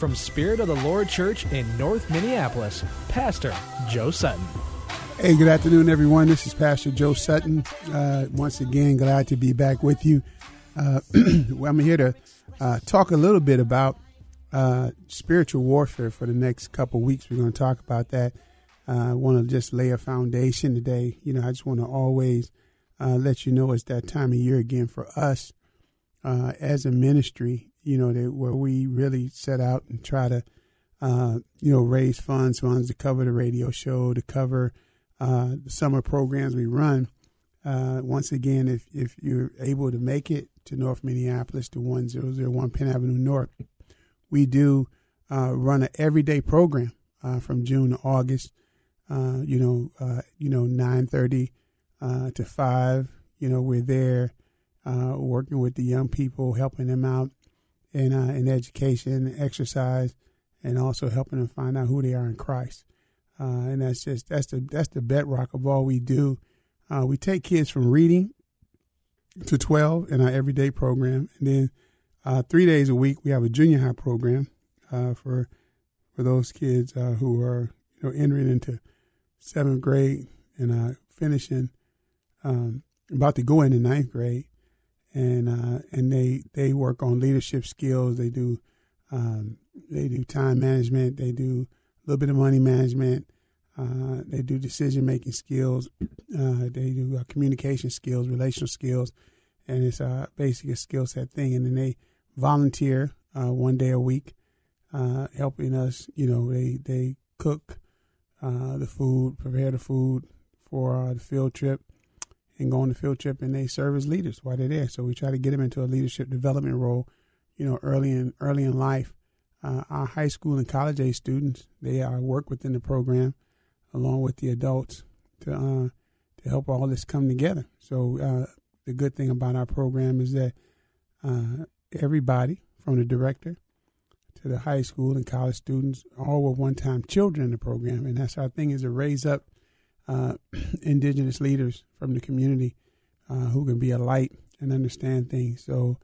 from Spirit of the Lord Church in North Minneapolis, Pastor Joe Sutton. Hey, good afternoon, everyone. This is Pastor Joe Sutton. Uh, once again, glad to be back with you. Uh, I'm here to uh, talk a little bit about uh, spiritual warfare for the next couple weeks. We're going to talk about that. Uh, I want to just lay a foundation today. You know, I just want to always uh, let you know it's that time of year again for us as a ministry you know, that where we really set out and try to, uh, you know, raise funds, funds to cover the radio show, to cover uh, the summer programs we run. Uh, once again, if, if you're able to make it to North Minneapolis to 1001 Penn Avenue North, we do uh, run an everyday program uh, from June to August. Uh, you know, you know, 9:30 to 5. You know, we're there working with the young people, helping them out in uh, in education, exercise, and also helping them find out who they are in Christ. Uh, and that's just that's the that's the bedrock of all we do. Uh, we take kids from reading to 12 in our everyday program, and then uh, three days a week we have a junior high program uh, for for those kids uh, who are you know entering into seventh grade and finishing um, about to go into ninth grade and uh, and they they work on leadership skills. They do um, they do time management. They do a little bit of money management. Uh, they do decision making skills. Uh, they do uh, communication skills, relational skills, and it's a basic skill set thing. And then they volunteer uh, one day a week, uh, helping us. You know, they they cook the food, prepare the food for the field trip and go on the field trip and they serve as leaders while they're there. So we try to get them into a leadership development role, you know, early in early in life. Uh, our high school and college age students they are work within the program along with the adults to uh, to help all this come together. So uh, the good thing about our program is that uh, everybody from the director to the high school and college students all were one time children in the program, and that's our thing is to raise up uh, indigenous leaders from the community uh, who can be a light and understand things. So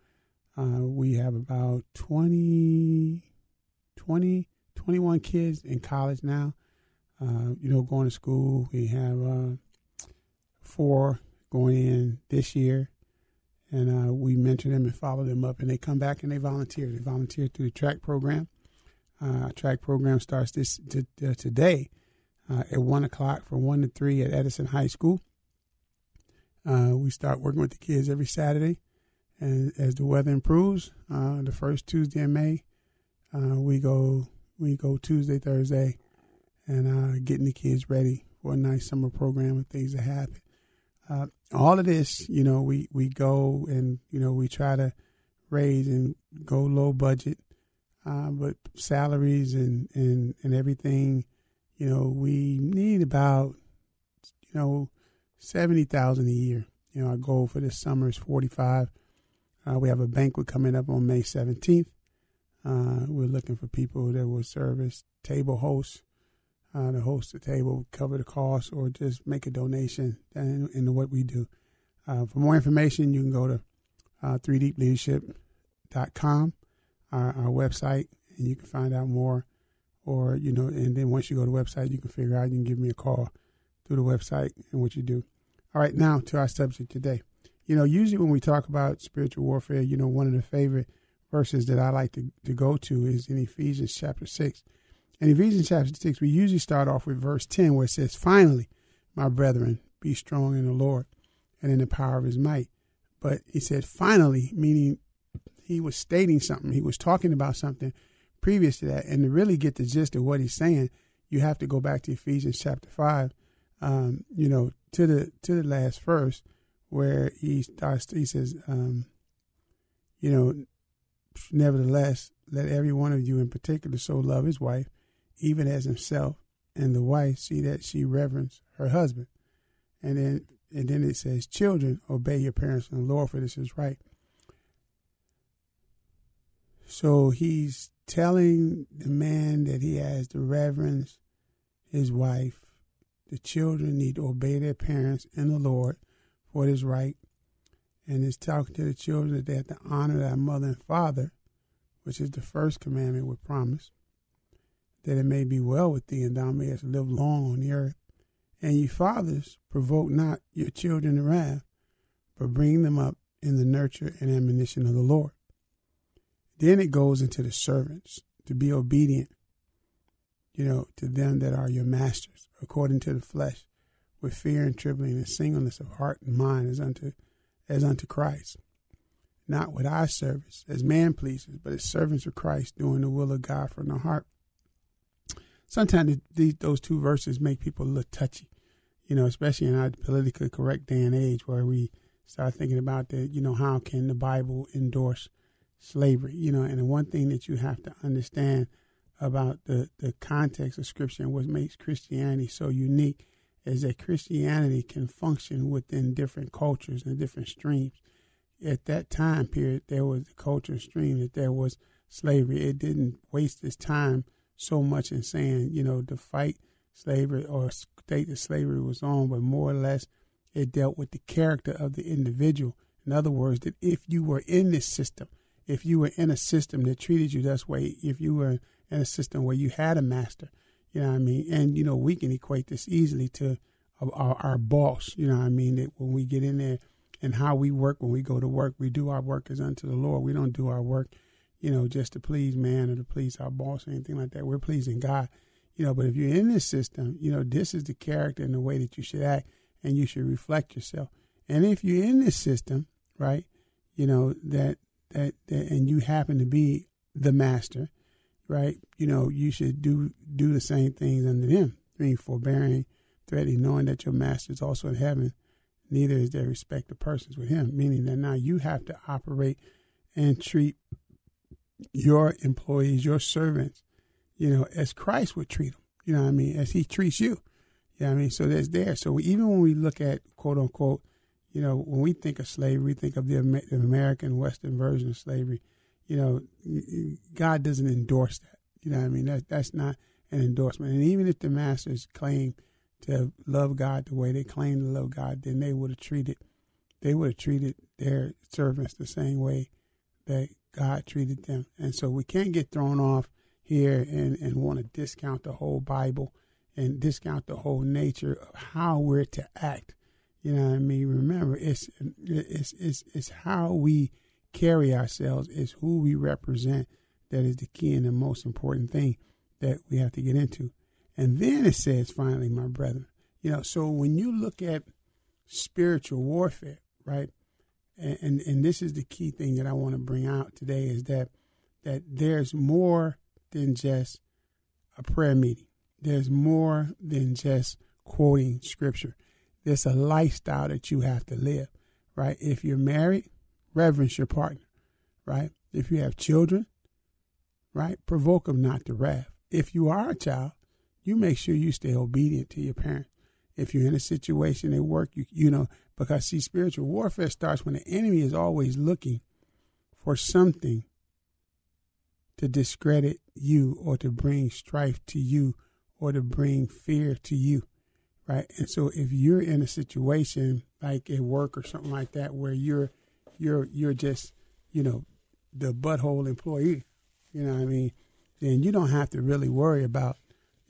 uh, we have about 20, 20, 21 kids in college now, uh, you know, going to school. We have uh, four going in this year. And uh, we mentor them and follow them up, and they come back and they volunteer. They volunteer through the track program. track program starts this t- t- today uh, at 1 o'clock from 1 to 3 at Edison High School. Uh, we start working with the kids every Saturday. And as the weather improves, uh, the first Tuesday in May, uh, we go we go Tuesday, Thursday, and uh, getting the kids ready for a nice summer program of things that happen. Uh, all of this, you know, we, we go and, you know, we try to raise and go low budget, but salaries and, and, and everything – you know, we need about, you know, 70,000 a year. You know, our goal for this summer is 45. Uh, we have a banquet coming up on May 17th. Uh, we're looking for people that will serve as table hosts, uh, to host the table, cover the cost, or just make a donation in, in what we do. Uh, for more information, you can go to uh, 3deepleadership.com, our, our website, and you can find out more or you know, and then once you go to the website, you can figure out. You can give me a call through the website and what you do. All right, now to our subject today. You know, usually when we talk about spiritual warfare, you know, one of the favorite verses that I like to, to go to is in Ephesians chapter six. In Ephesians chapter six, we usually start off with verse ten, where it says, "Finally, my brethren, be strong in the Lord and in the power of His might." But he said, "Finally," meaning he was stating something. He was talking about something previous to that. And to really get the gist of what he's saying, you have to go back to Ephesians chapter five, um, you know, to the to the last verse where he starts. He says, um, you know, nevertheless, let every one of you in particular so love his wife even as himself, and the wife see that she reverence her husband. And then and then it says, Children, obey your parents in the Lord, for this is right. So he's telling the man that he has to reverence his wife. The children need to obey their parents in the Lord, for it is right. And he's talking to the children that they have to honor their mother and father, which is the first commandment with promise, that it may be well with thee and thou mayest live long on the earth. And ye fathers, provoke not your children to wrath, but bring them up in the nurture and admonition of the Lord. Then it goes into the servants to be obedient, you know, to them that are your masters, according to the flesh, with fear and trembling and singleness of heart and mind as unto as unto Christ. Not with our service, as man pleases, but as servants of Christ, doing the will of God from the heart. Sometimes these, those two verses make people look touchy, you know, especially in our politically correct day and age where we start thinking about that, you know, how can the Bible endorse slavery, you know, and the one thing that you have to understand about the, the context of Scripture and what makes Christianity so unique is that Christianity can function within different cultures and different streams. At that time period, there was a culture stream that there was slavery. It didn't waste its time so much in saying, you know, to fight slavery or state that slavery was on, but more or less it dealt with the character of the individual. In other words, that if you were in this system, if you were in a system that treated you this way, if you were in a system where you had a master, you know what I mean? And, you know, we can equate this easily to our, our boss, you know what I mean? That when we get in there and how we work when we go to work, we do our work as unto the Lord. We don't do our work, you know, just to please man or to please our boss or anything like that. We're pleasing God, you know, but if you're in this system, you know, this is the character and the way that you should act and you should reflect yourself. And if you're in this system, right, you know, that that, and you happen to be the master, right? You know, you should do do the same things under them. Mean, forbearing, threatening, knowing that your master is also in heaven. Neither is there respect of persons with him, meaning that now you have to operate and treat your employees, your servants, you know, as Christ would treat them. You know what I mean? As he treats you. You know what I mean? So that's there. So even when we look at quote unquote you know, when we think of slavery, we think of the, American Western version of slavery. You know, God doesn't endorse that. You know, I mean, that that's not an endorsement. And even if the masters claim to love God the way they claim to love God, then they would have treated they would have treated their servants the same way that God treated them. And so we can't get thrown off here and, and want to discount the whole Bible and discount the whole nature of how we're to act you know what I mean? Remember, it's it's it's it's how we carry ourselves, it's who we represent that is the key and the most important thing that we have to get into. And then it says, finally, my brethren, you know, so when you look at spiritual warfare, right? And, and, and this is the key thing that I want to bring out today is that that there's more than just a prayer meeting. There's more than just quoting scripture. There's a lifestyle that you have to live, right? If you're married, reverence your partner, right? If you have children, right, provoke them not to wrath. If you are a child, you make sure you stay obedient to your parents. If you're in a situation at work, you you know, because see, spiritual warfare starts when the enemy is always looking for something to discredit you or to bring strife to you or to bring fear to you right? And so if you're in a situation like at work or something like that where you're you're you're just you know the butthole employee, you know what I mean, then you don't have to really worry about.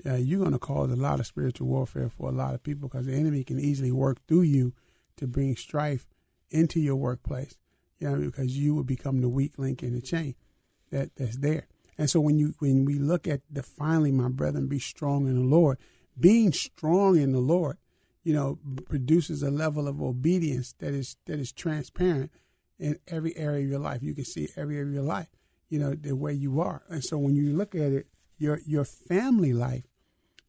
Uh, you're going to cause a lot of spiritual warfare for a lot of people because the enemy can easily work through you to bring strife into your workplace. You know, because you will become the weak link in the chain that that's there. And so when you when we look at the finally, my brethren, be strong in the Lord being strong in the Lord, you know, produces a level of obedience that is that is transparent in every area of your life. You can see every area of your life, you know, the way you are. And so when you look at it, your your family life,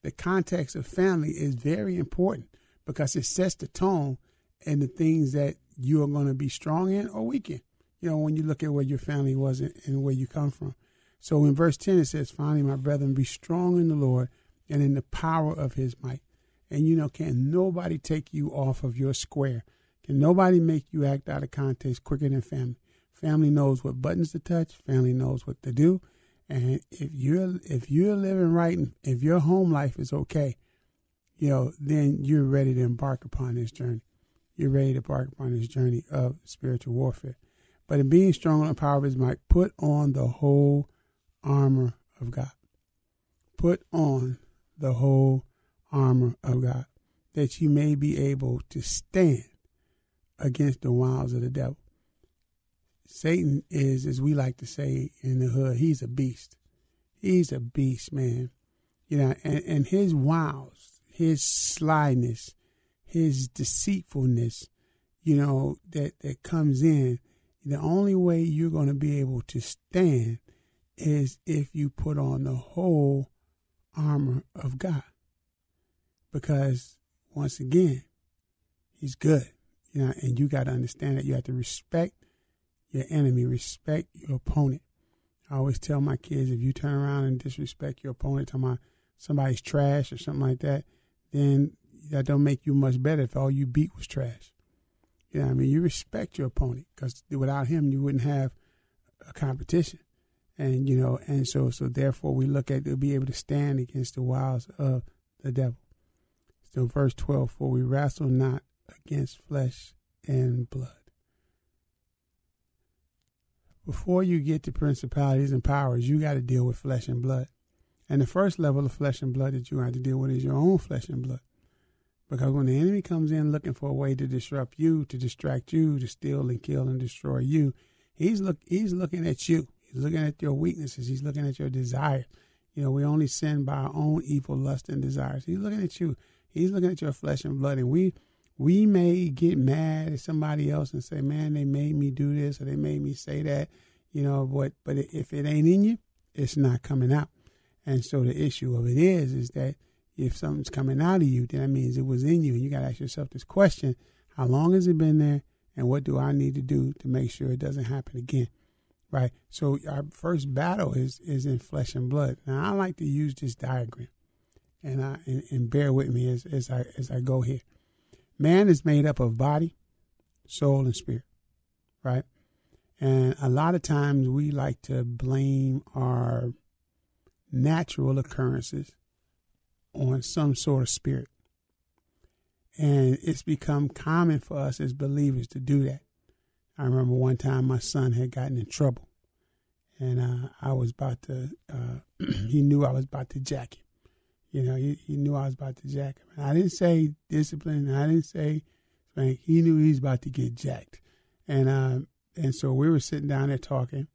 the context of family is very important because it sets the tone and the things that you are going to be strong in or weak in. You know, when you look at where your family was and where you come from. So in verse 10, it says, Finally, my brethren, be strong in the Lord and in the power of his might. And you know, can nobody take you off of your square? Can nobody make you act out of context quicker than family? Family knows what buttons to touch. Family knows what to do. And if you're if you're living right, and if your home life is okay, you know, then you're ready to embark upon this journey. You're ready to embark upon this journey of spiritual warfare. But in being strong in the power of His might, put on the whole armor of God. Put on the whole armor of God, that you may be able to stand against the wiles of the devil. Satan is, as we like to say in the hood, he's a beast. He's a beast, man. You know, and, and his wiles, his slyness, his deceitfulness, you know, that, that comes in, the only way you're going to be able to stand is if you put on the whole armor of God. Because once again, he's good. You know, and you got to understand that you have to respect your enemy, respect your opponent. I always tell my kids if you turn around and disrespect your opponent, talking about somebody's trash or something like that, then that don't make you much better if all you beat was trash. You know I mean? You respect your opponent because without him, you wouldn't have a competition. And, you know, and so, so therefore we look at to be able to stand against the wiles of the devil. So verse 12, for we wrestle not against flesh and blood. Before you get to principalities and powers, you got to deal with flesh and blood. And the first level of flesh and blood that you have to deal with is your own flesh and blood. Because when the enemy comes in looking for a way to disrupt you, to distract you, to steal and kill and destroy you, he's look he's looking at you. He's looking at your weaknesses. He's looking at your desire. You know, we only sin by our own evil lust and desires. He's looking at you. He's looking at your flesh and blood. And we we may get mad at somebody else and say, Man, they made me do this or they made me say that, you know, but but if it ain't in you, it's not coming out. And so the issue of it is is that if something's coming out of you, then that means it was in you. And you got to ask yourself this question How long has it been there? And what do I need to do to make sure it doesn't happen again? Right? So, our first battle is, is in flesh and blood. Now, I like to use this diagram, and, I, and, and bear with me as, as, I, as I go here. Man is made up of body, soul, and spirit, right? And a lot of times we like to blame our natural occurrences on some sort of spirit. And it's become common for us as believers to do that. I remember one time my son had gotten in trouble, and uh, I was about to, uh, he knew I was about to jack him. You know, he, he knew I was about to jack him. And I didn't say discipline, I didn't say. He knew he was about to get jacked. And, uh, and so we were sitting down there talking.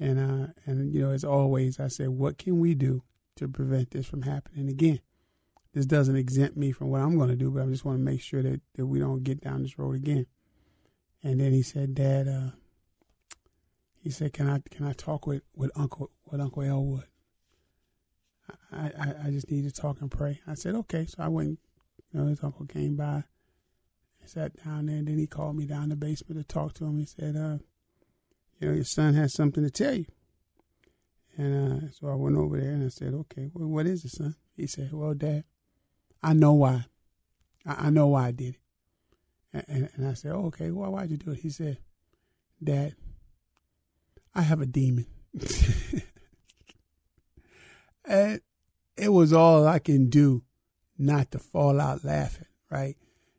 And, uh, and, you know, as always, I said, what can we do to prevent this from happening again. This doesn't exempt me from what I'm going to do, but I just want to make sure that, that we don't get down this road again. And then he said, Dad, uh, he said, can I can I talk with, with Uncle with Uncle Elwood? I, I, I just need to talk and pray. I said, okay. So I went, you know, his uncle came by, sat down there, and then he called me down the basement to talk to him. He said, uh, you know, your son has something to tell you. And uh, so I went over there and I said, okay, well, what is it, son? He said, well, Dad, I know why. I, I know why I did it. And, and, I said, oh, okay, well, why'd you do it? He said, Dad, I have a demon. and it was all I can do not to fall out laughing, right?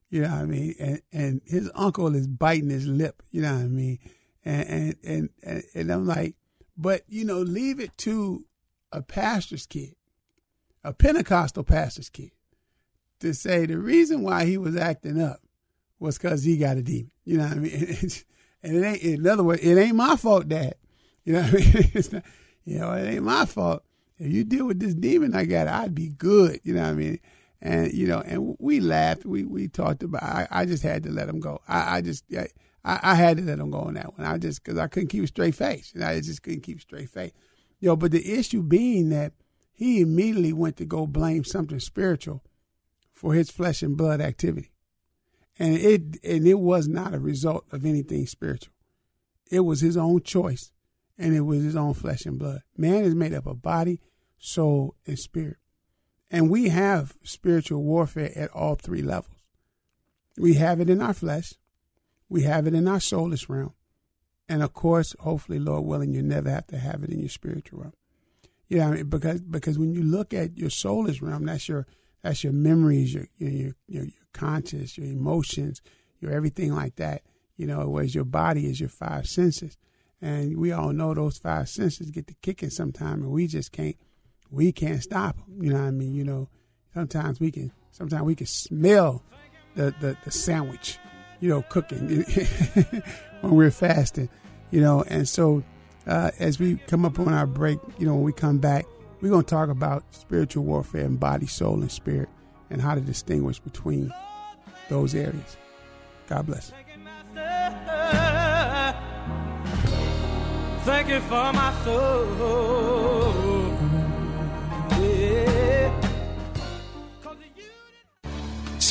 You know what I mean? And and his uncle is biting his lip, you know what I mean? And and, and, and I'm like, but, you know, leave it to a pastor's kid, a Pentecostal pastor's kid, to say the reason why he was acting up was because he got a demon. You know what I mean? and it ain't, in other words, it ain't my fault, Dad. You know what I mean? Not, you know, it ain't my fault. If you deal with this demon I got, I'd be good. You know what I mean? And, you know, and we laughed. We, we talked about, I, I just had to let him go. I, I just, I, I, had to let him go on that one. I just because I couldn't keep a straight face, and I just couldn't keep a straight face. Yo, but the issue being that he immediately went to go blame something spiritual for his flesh and blood activity, and it and it was not a result of anything spiritual. It was his own choice, and it was his own flesh and blood. Man is made up of body, soul, and spirit. And we have spiritual warfare at all three levels. We have it in our flesh, we have it in our soulish realm, and of course, hopefully, Lord willing, you never have to have it in your spiritual realm. Yeah, I mean, because because when you look at your soulish realm, that's your that's your memories, your your your, your conscious, your emotions, your everything like that. You know, whereas your body is your five senses, and we all know those five senses get to kicking sometime, and we just can't we can't stop them. You know what I mean? You know, sometimes we can sometimes we can smell the the, the sandwich, you know, cooking when we're fasting. You know, and so uh, as we come up on our break, you know, when we come back, we're going to talk about spiritual warfare and body, soul, and spirit and how to distinguish between those areas. God bless. Thank you for my soul.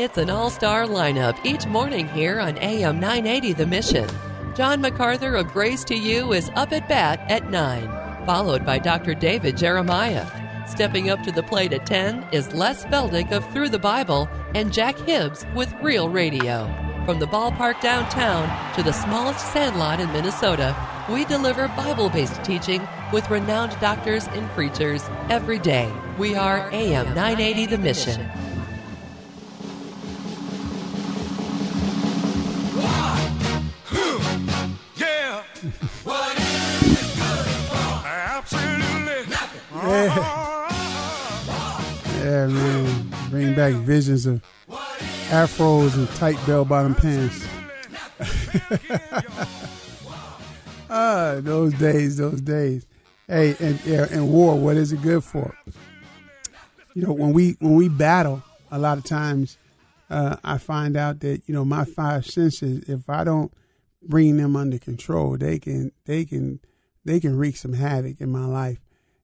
It's an all star lineup each morning here on AM 980 The Mission. John MacArthur of Grace to You is up at bat at 9, followed by Dr. David Jeremiah. Stepping up to the plate at 10 is Les Feldick of Through the Bible and Jack Hibbs with Real Radio. From the ballpark downtown to the smallest sandlot in Minnesota, we deliver Bible based teaching with renowned doctors and preachers every day. We are AM 980 The Mission. Yeah, man. Bring back visions of afros and tight bell bottom pants. ah, those days, those days. Hey, and and war, what is it good for? You know, when we when we battle, a lot of times uh, I find out that you know my five senses. If I don't bring them under control, they can they can they can wreak some havoc in my life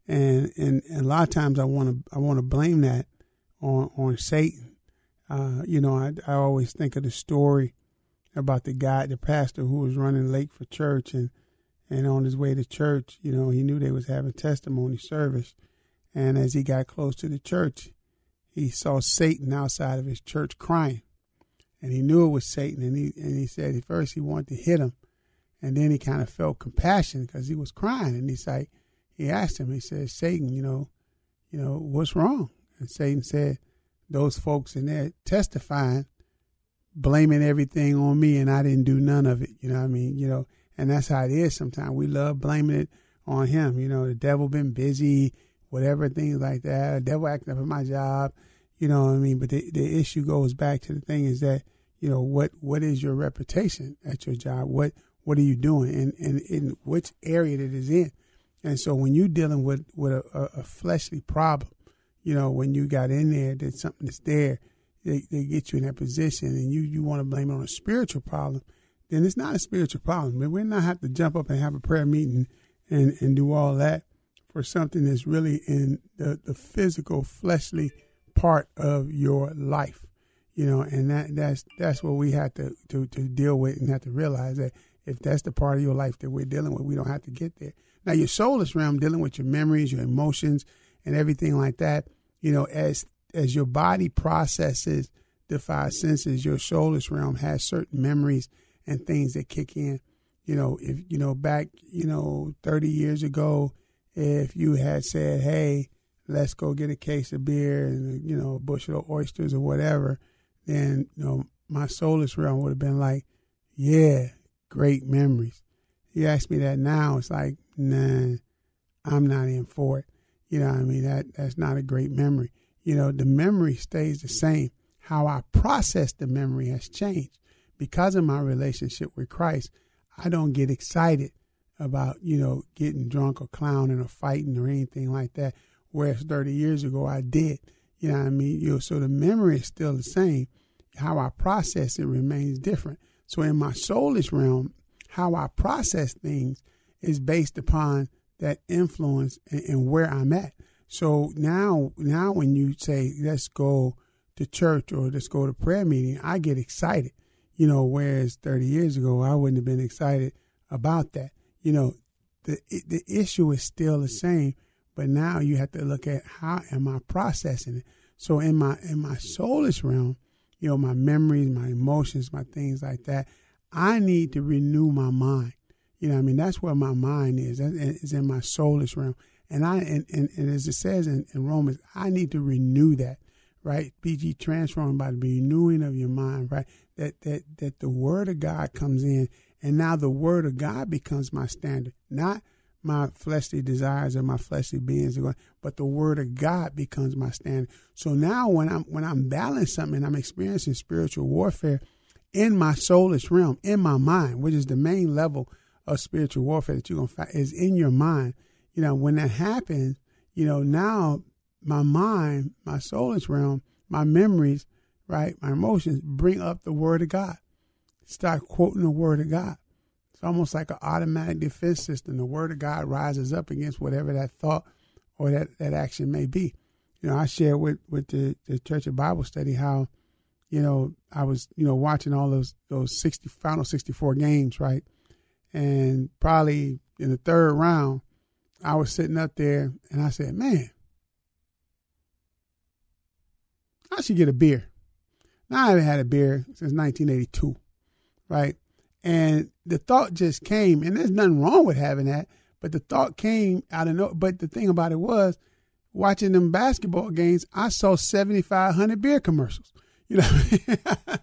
and and, and a lot of times I want to I want to blame that on on Satan. Uh, you know, I I always think of the story about the guy, the pastor who was running late for church, and and on his way to church, you know, he knew they was having testimony service, and as he got close to the church, he saw Satan outside of his church crying, and he knew it was Satan, and he and he said at first he wanted to hit him, and then he kind of felt compassion because he was crying, and he's like he asked him, he said, Satan, you know, you know, what's wrong? And Satan said, those folks in there testifying, blaming everything on me, and I didn't do none of it. You know what I mean? You know, and that's how it is sometimes. We love blaming it on him. You know, the devil been busy, whatever, things like that. The devil acting up at my job. You know what I mean? But the, the issue goes back to the thing is that, you know, what, what is your reputation at your job? What, what are you doing? And, and in which area that is in? And so when you're dealing with, with a, a, fleshly problem, you know, when you got in there, there's something that's there, they, they get you in that position and you, you want to blame it on a spiritual problem, then it's not a spiritual problem. But we're not have to jump up and have a prayer meeting and, and do all that for something that's really in the, the physical, fleshly part of your life. You know, and that that's that's what we have to, to, to deal with and have to realize that if that's the part of your life that we're dealing with, we don't have to get there. Now, your soulish realm, dealing with your memories, your emotions, and everything like that, you know, as as your body processes the five senses, your soulish realm has certain memories and things that kick in. You know, if you know back, you know, thirty years ago, if you had said, "Hey, let's go get a case of beer and you know a bushel of oysters or whatever," then you know my soulless realm would have been like, "Yeah, great memories." You ask me that now, it's like, nah, I'm not in for it. You know I mean? That that's not a great memory. You know, the memory stays the same. How I process the memory has changed. Because of my relationship with Christ, I don't get excited about you know getting drunk or clowning or fighting or anything like that. Whereas 30 years ago I did. You know I mean? You know, so the memory is still the same. How I process it remains different. So in my soulish realm, how I process things is based upon that influence and, and where I'm at. So now, now when you say let's go to church or let's go to prayer meeting, I get excited. You know, whereas 30 years ago I wouldn't have been excited about that. You know, the the issue is still the same, but now you have to look at how am I processing it. So in my in my soulish realm, you know, my memories, my emotions, my things like that, I need to renew my mind. You know, I mean, that's where my mind is. It's in my soulish realm. And I and, and, and as it says in, in Romans, I need to renew that, right? Be transformed by the renewing of your mind, right? That that that the word of God comes in and now the word of God becomes my standard, not my fleshly desires and my fleshly beings, but the word of God becomes my standard. So now when I'm when I'm battling something and I'm experiencing spiritual warfare in my soulish realm, in my mind, which is the main level of spiritual warfare that you're gonna fight, is in your mind. You know, when that happens, you know, now my mind, my soulish realm, my memories, right, my emotions bring up the word of God. Start quoting the word of God. It's almost like an automatic defense system. The word of God rises up against whatever that thought or that, that action may be. You know, I shared with, with the, the Church of Bible Study how, you know, I was, you know, watching all those those sixty final sixty four games, right? And probably in the third round, I was sitting up there and I said, Man, I should get a beer. Now I haven't had a beer since nineteen eighty two, right? And the thought just came, and there's nothing wrong with having that, but the thought came out of no. But the thing about it was, watching them basketball games, I saw 7,500 beer commercials. You know,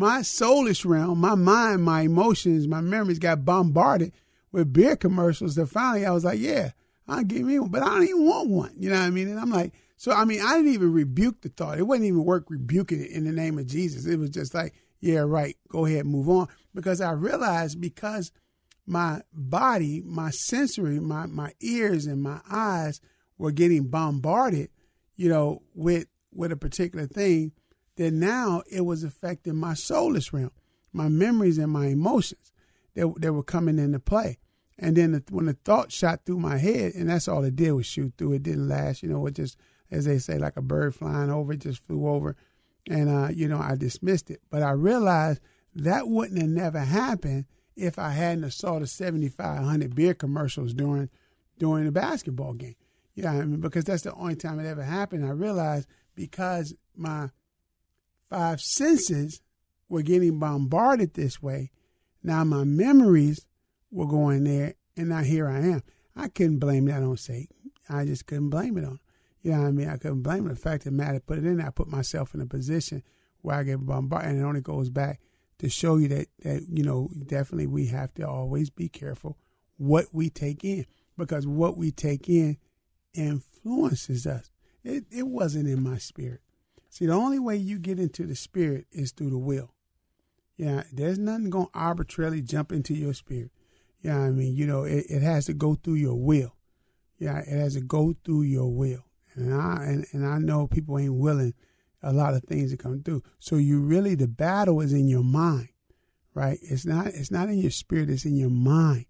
my soulish realm, my mind, my emotions, my memories got bombarded with beer commercials. That finally, I was like, yeah, I'll give me one, but I don't even want one. You know what I mean? And I'm like, so I mean, I didn't even rebuke the thought. It wasn't even work rebuking it in the name of Jesus. It was just like, yeah, right, go ahead, move on. Because I realized because my body, my sensory, my, my ears and my eyes were getting bombarded, you know, with with a particular thing, that now it was affecting my soulish realm, my memories and my emotions that, that were coming into play. And then the, when the thought shot through my head, and that's all it did was shoot through. It didn't last, you know. It just, as they say, like a bird flying over, it just flew over and uh, you know I dismissed it. But I realized that wouldn't have never happened if I hadn't saw the seventy five hundred beer commercials during during the basketball game. You know, I mean, because that's the only time it ever happened. I realized because my five senses were getting bombarded this way, now my memories were going there, and now here I am. I couldn't blame that on Satan. I just couldn't blame it on. You know what I mean? I couldn't blame it. The fact the matter, put it in I put myself in a position where I get bombarded. And it only goes back to show you that, that, you know, definitely we have to always be careful what we take in because what we take in influences us. It, it wasn't in my spirit. See, the only way you get into the spirit is through the will. Yeah, there's nothing going to arbitrarily jump into your spirit. Yeah, I mean, you know, it, it has to go through your will. Yeah, it has to go through your will and I and, and I know people ain't willing a lot of things to come through. So you really the battle is in your mind, right? It's not it's not in your spirit, it's in your mind.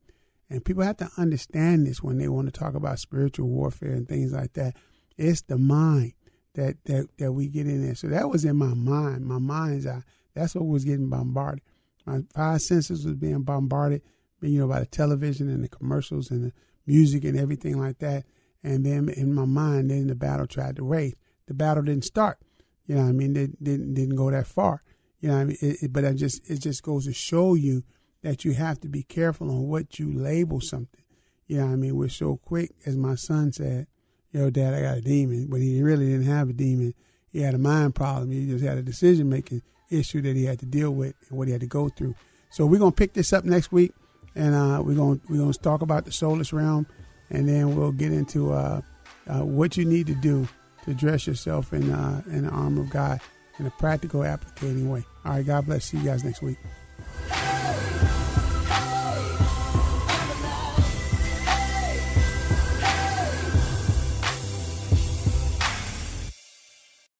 And people have to understand this when they want to talk about spiritual warfare and things like that. It's the mind that that, that we get in there. So that was in my mind. My mind's eye. That's what was getting bombarded. My five senses was being bombarded, you know, by the television and the commercials and the music and everything like that. And then in my mind, then the battle tried to rage. The battle didn't start. You know, I mean, it didn't didn't go that far. You know, I mean, it, it, but I just it just goes to show you that you have to be careful on what you label something. You know, I mean, we're so quick, as my son said, "Yo, Dad, I got a demon," but he really didn't have a demon. He had a mind problem. He just had a decision making issue that he had to deal with and what he had to go through. So we're gonna pick this up next week, and uh, we're gonna we're gonna talk about the soulish realm and then we'll get into uh, uh, what you need to do to dress yourself in uh, in the armor of God in a practical, applicating way. All right, God bless. See you guys next week.